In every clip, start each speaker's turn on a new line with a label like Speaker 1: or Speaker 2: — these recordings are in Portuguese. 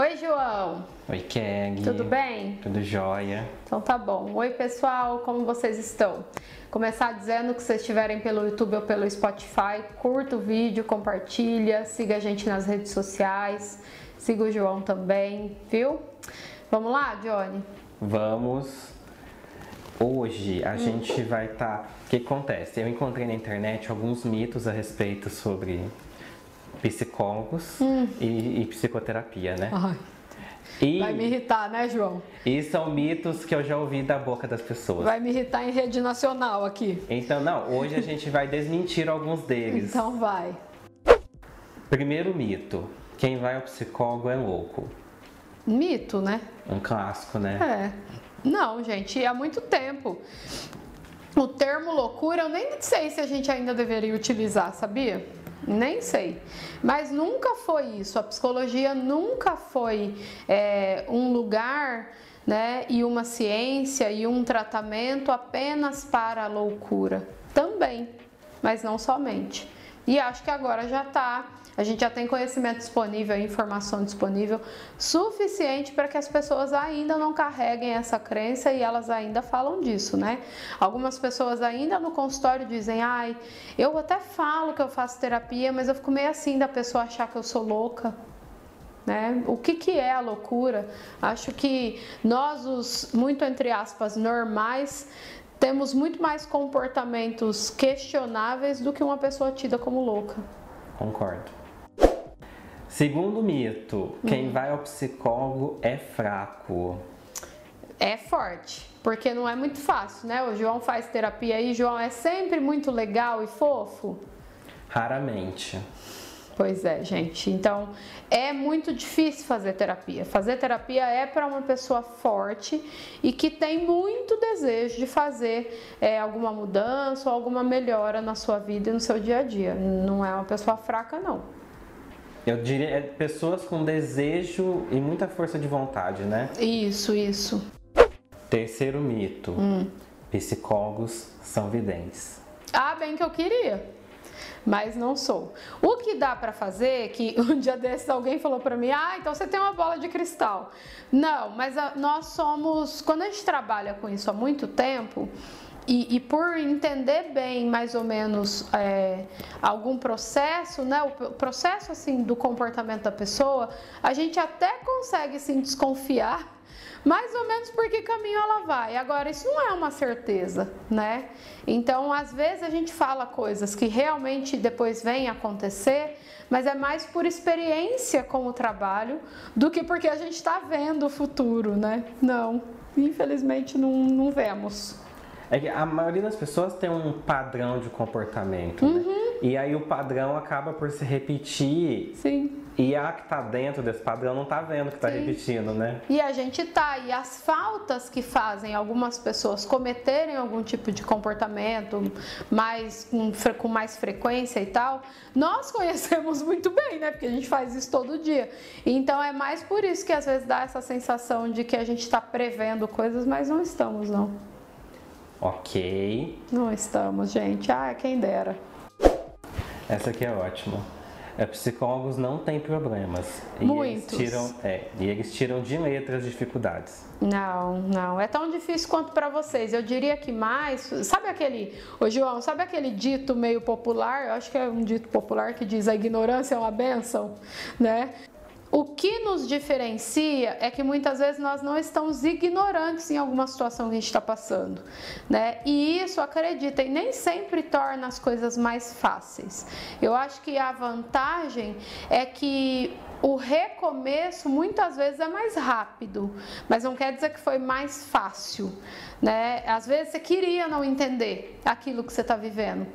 Speaker 1: Oi, João.
Speaker 2: Oi, Keg.
Speaker 1: Tudo bem?
Speaker 2: Tudo jóia.
Speaker 1: Então tá bom. Oi, pessoal, como vocês estão? Começar dizendo que vocês estiverem pelo YouTube ou pelo Spotify, curta o vídeo, compartilha, siga a gente nas redes sociais, siga o João também, viu? Vamos lá, Johnny?
Speaker 2: Vamos. Hoje a hum. gente vai estar. Tá... O que acontece? Eu encontrei na internet alguns mitos a respeito sobre psicólogos hum. e, e, psicoterapia, né?
Speaker 1: Ai. E, Vai me irritar, né, João?
Speaker 2: E são mitos que eu já ouvi da boca das pessoas.
Speaker 1: Vai me irritar em rede nacional aqui.
Speaker 2: Então, não, hoje a gente vai desmentir alguns deles.
Speaker 1: Então vai.
Speaker 2: Primeiro mito: quem vai ao psicólogo é louco.
Speaker 1: Mito, né?
Speaker 2: Um clássico,
Speaker 1: né? É. Não, gente, há muito tempo. O termo loucura eu nem sei se a gente ainda deveria utilizar, sabia? Nem sei. Mas nunca foi isso. A psicologia nunca foi é, um lugar né, e uma ciência e um tratamento apenas para a loucura. Também, mas não somente. E acho que agora já está a gente já tem conhecimento disponível, informação disponível suficiente para que as pessoas ainda não carreguem essa crença e elas ainda falam disso, né? Algumas pessoas ainda no consultório dizem: "Ai, eu até falo que eu faço terapia, mas eu fico meio assim da pessoa achar que eu sou louca". Né? O que, que é a loucura? Acho que nós, os muito entre aspas normais, temos muito mais comportamentos questionáveis do que uma pessoa tida como louca.
Speaker 2: Concordo. Segundo mito, quem hum. vai ao psicólogo é fraco.
Speaker 1: É forte, porque não é muito fácil, né? O João faz terapia aí, João é sempre muito legal e fofo?
Speaker 2: Raramente.
Speaker 1: Pois é, gente. Então, é muito difícil fazer terapia. Fazer terapia é para uma pessoa forte e que tem muito desejo de fazer é, alguma mudança ou alguma melhora na sua vida e no seu dia a dia. Não é uma pessoa fraca, não.
Speaker 2: Eu diria é pessoas com desejo e muita força de vontade, né?
Speaker 1: Isso, isso.
Speaker 2: Terceiro mito: hum. psicólogos são videntes.
Speaker 1: Ah, bem que eu queria, mas não sou. O que dá para fazer, que um dia desses alguém falou para mim: "Ah, então você tem uma bola de cristal". Não, mas a, nós somos, quando a gente trabalha com isso há muito tempo, e, e, por entender bem mais ou menos é, algum processo, né, o processo assim do comportamento da pessoa, a gente até consegue sim desconfiar mais ou menos por que caminho ela vai. Agora, isso não é uma certeza, né? Então, às vezes a gente fala coisas que realmente depois vêm acontecer, mas é mais por experiência com o trabalho do que porque a gente está vendo o futuro, né? Não, infelizmente não, não vemos.
Speaker 2: É que a maioria das pessoas tem um padrão de comportamento, né? uhum. né? E aí o padrão acaba por se repetir.
Speaker 1: Sim.
Speaker 2: E a que tá dentro desse padrão não tá vendo que tá Sim. repetindo, né?
Speaker 1: E a gente tá. E as faltas que fazem algumas pessoas cometerem algum tipo de comportamento mais com, com mais frequência e tal, nós conhecemos muito bem, né? Porque a gente faz isso todo dia. Então é mais por isso que às vezes dá essa sensação de que a gente está prevendo coisas, mas não estamos, não.
Speaker 2: Ok.
Speaker 1: Não estamos, gente. Ah, quem dera.
Speaker 2: Essa aqui é ótima. É, psicólogos não têm problemas.
Speaker 1: Muitos.
Speaker 2: E eles tiram, é, e eles tiram de letra as dificuldades.
Speaker 1: Não, não. É tão difícil quanto para vocês. Eu diria que mais. Sabe aquele. Ô, João, sabe aquele dito meio popular? Eu acho que é um dito popular que diz a ignorância é uma benção, né? O que nos diferencia é que muitas vezes nós não estamos ignorantes em alguma situação que a gente está passando, né? E isso, acreditem, nem sempre torna as coisas mais fáceis. Eu acho que a vantagem é que o recomeço muitas vezes é mais rápido, mas não quer dizer que foi mais fácil, né? Às vezes você queria não entender aquilo que você está vivendo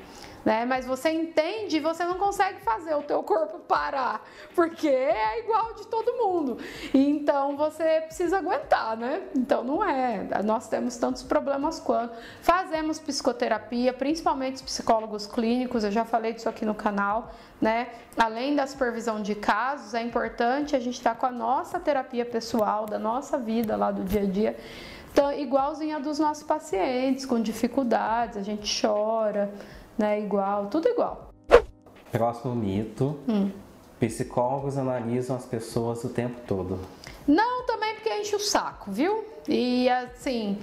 Speaker 1: né? Mas você entende e você não consegue fazer o teu corpo parar, porque é igual de todo mundo. Então você precisa aguentar, né? Então não é. Nós temos tantos problemas quanto. Fazemos psicoterapia, principalmente os psicólogos clínicos, eu já falei disso aqui no canal, né? Além da supervisão de casos, é importante a gente estar tá com a nossa terapia pessoal, da nossa vida lá do dia a dia. Então, igualzinha dos nossos pacientes, com dificuldades, a gente chora, né? Igual, tudo igual.
Speaker 2: Próximo mito. Hum. psicólogos analisam as pessoas o tempo todo.
Speaker 1: Não, também porque enche o saco, viu? E assim,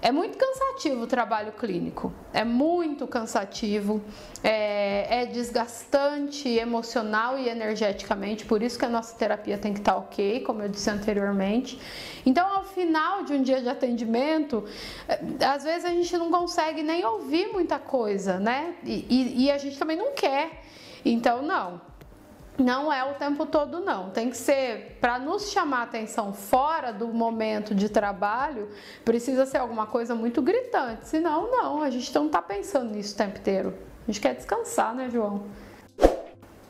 Speaker 1: é muito cansativo o trabalho clínico, é muito cansativo, é, é, desgastante emocional e energeticamente, por isso que a nossa terapia tem que estar ok, como eu disse anteriormente. Então, ao final de um dia de atendimento, é, às vezes a gente não consegue nem ouvir muita coisa, né? e, e, e a gente também não quer. Então, não, não é o tempo todo, não. Tem que ser para nos chamar a atenção fora do momento de trabalho, precisa ser alguma coisa muito gritante. Senão, não, a gente não está pensando nisso o tempo inteiro. A gente quer descansar, né, João?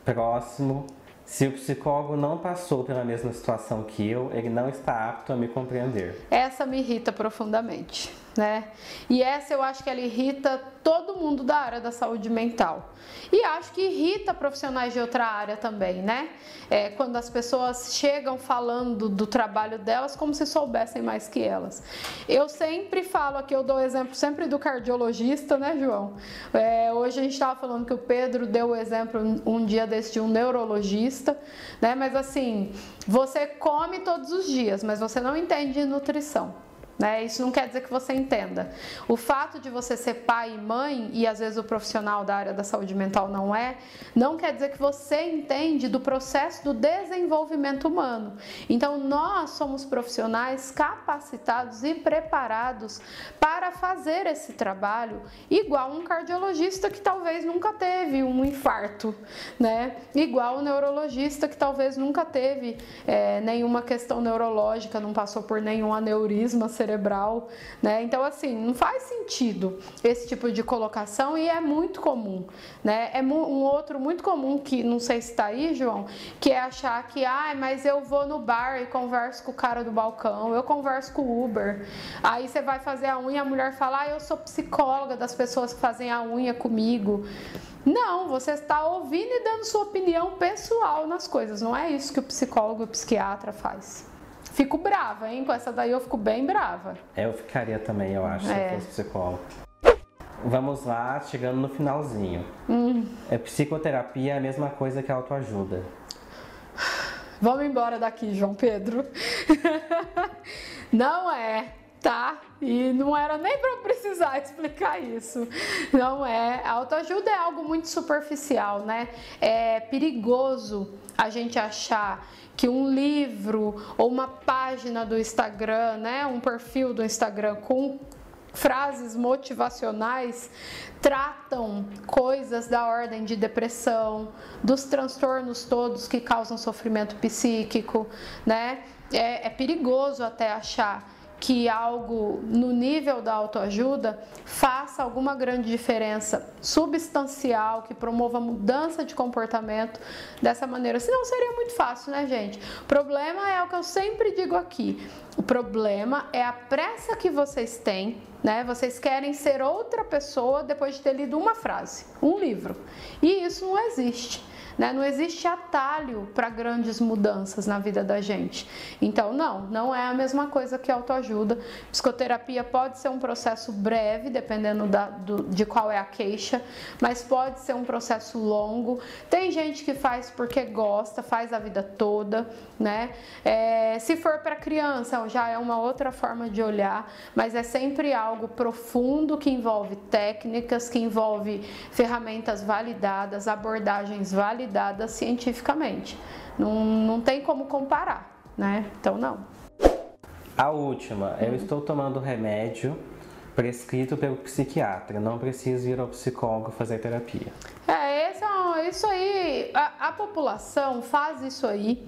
Speaker 2: Próximo. Se o psicólogo não passou pela mesma situação que eu, ele não está apto a me compreender.
Speaker 1: Essa me irrita profundamente né? E essa eu acho que ela irrita todo mundo da área da saúde mental. E acho que irrita profissionais de outra área também, né? É, quando as pessoas chegam falando do trabalho delas como se soubessem mais que elas. Eu sempre falo aqui, eu dou exemplo sempre do cardiologista, né, João? É, hoje a gente estava falando que o Pedro deu o exemplo um dia desse de um neurologista, né? Mas assim, você come todos os dias, mas você não entende de nutrição. Né? Isso não quer dizer que você entenda. O fato de você ser pai e mãe, e às vezes o profissional da área da saúde mental não é, não quer dizer que você entende do processo do desenvolvimento humano. Então, nós somos profissionais capacitados e preparados para fazer esse trabalho, igual um cardiologista que talvez nunca teve um infarto, né? igual um neurologista que talvez nunca teve é, nenhuma questão neurológica, não passou por nenhum aneurisma cerebral cerebral, né? Então, assim, não faz sentido esse tipo de colocação e é muito comum, né? É um outro muito comum que, não sei se está aí, João, que é achar que, ah, mas eu vou no bar e converso com o cara do balcão, eu converso com o Uber. Aí você vai fazer a unha, a mulher fala, ah, eu sou psicóloga das pessoas que fazem a unha comigo. Não, você está ouvindo e dando sua opinião pessoal nas coisas. Não é isso que o psicólogo e o psiquiatra faz. Fico brava, hein? Com essa daí eu fico bem brava.
Speaker 2: É, eu ficaria também, eu acho, é. se eu fosse psicólogo. Vamos lá, chegando no finalzinho. Hum. É, psicoterapia é a mesma coisa que autoajuda.
Speaker 1: Vamos embora daqui, João Pedro. Não é, tá? E não era nem para precisar explicar isso. Não é. A autoajuda é algo muito superficial, né? É perigoso a gente achar que um livro ou uma página do Instagram, né, um perfil do Instagram com frases motivacionais tratam coisas da ordem de depressão, dos transtornos todos que causam sofrimento psíquico, né? É, é perigoso até achar que algo no nível da autoajuda faça alguma grande diferença substancial, que promova mudança de comportamento dessa maneira. Senão seria muito fácil, né, gente? O problema é o que eu sempre digo aqui. O problema é a pressa que vocês têm, né? Vocês querem ser outra pessoa depois de ter lido uma frase, um livro. E isso não existe. Né? Não existe atalho para grandes mudanças na vida da gente. Então, não, não é a mesma coisa que autoajuda. Psicoterapia pode ser um processo breve, dependendo da, do, de qual é a queixa, mas pode ser um processo longo. Tem gente que faz porque gosta, faz a vida toda, né? É, se for para criança, já é uma outra forma de olhar, mas é sempre algo profundo que envolve técnicas, que envolve ferramentas validadas, abordagens validadas validada cientificamente. Não, não tem como comparar, né? Então, não.
Speaker 2: A última, eu estou tomando remédio prescrito pelo psiquiatra, não preciso ir ao psicólogo fazer terapia.
Speaker 1: É, esse é, isso aí, a, a população faz isso aí.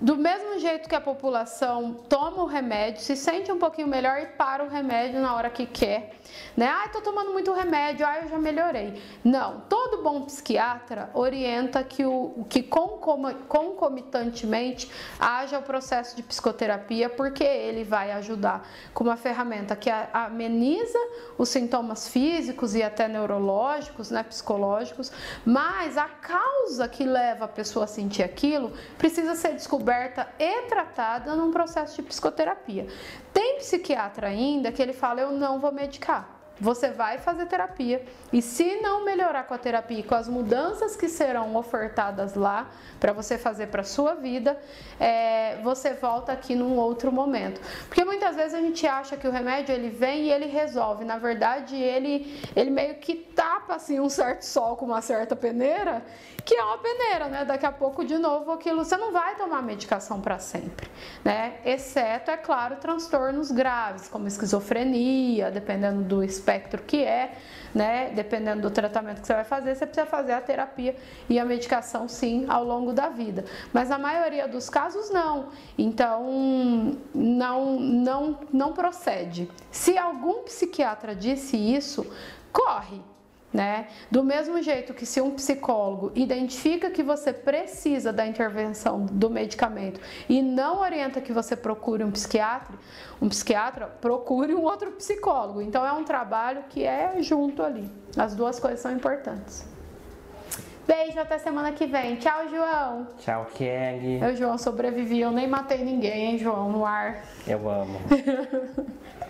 Speaker 1: Do mesmo jeito que a população toma o remédio, se sente um pouquinho melhor e para o remédio na hora que quer, né? Ah, tô tomando muito remédio, ah, eu já melhorei. Não, todo bom psiquiatra orienta que o que concomitantemente haja o processo de psicoterapia, porque ele vai ajudar com uma ferramenta que ameniza os sintomas físicos e até neurológicos, né, psicológicos, mas a causa que leva a pessoa a sentir aquilo precisa ser descoberta descoberta e tratada num processo de psicoterapia. Tem psiquiatra ainda que ele fala: eu não vou medicar. Você vai fazer terapia e se não melhorar com a terapia e com as mudanças que serão ofertadas lá para você fazer para sua vida, é, você volta aqui num outro momento. Porque muitas vezes a gente acha que o remédio ele vem e ele resolve. Na verdade, ele, ele meio que tapa assim um certo sol com uma certa peneira, que é uma peneira, né? Daqui a pouco de novo aquilo você não vai tomar medicação para sempre, né? Exceto, é claro, transtornos graves como esquizofrenia, dependendo do espectro que é, né? Dependendo do tratamento que você vai fazer, você precisa fazer a terapia e a medicação sim ao longo da vida. Mas na maioria dos casos não. Então não não não procede. Se algum psiquiatra disse isso, corre, né? Do mesmo jeito que se um psicólogo identifica que você precisa da intervenção do medicamento e não orienta que você procure um psiquiatra, um psiquiatra procure um outro psicólogo. Então é um trabalho que é junto ali. As duas coisas são importantes. Beijo, até semana que vem. Tchau, João.
Speaker 2: Tchau, Kelly.
Speaker 1: Eu, João, sobrevivi. Eu nem matei ninguém, hein, João, no ar.
Speaker 2: Eu amo.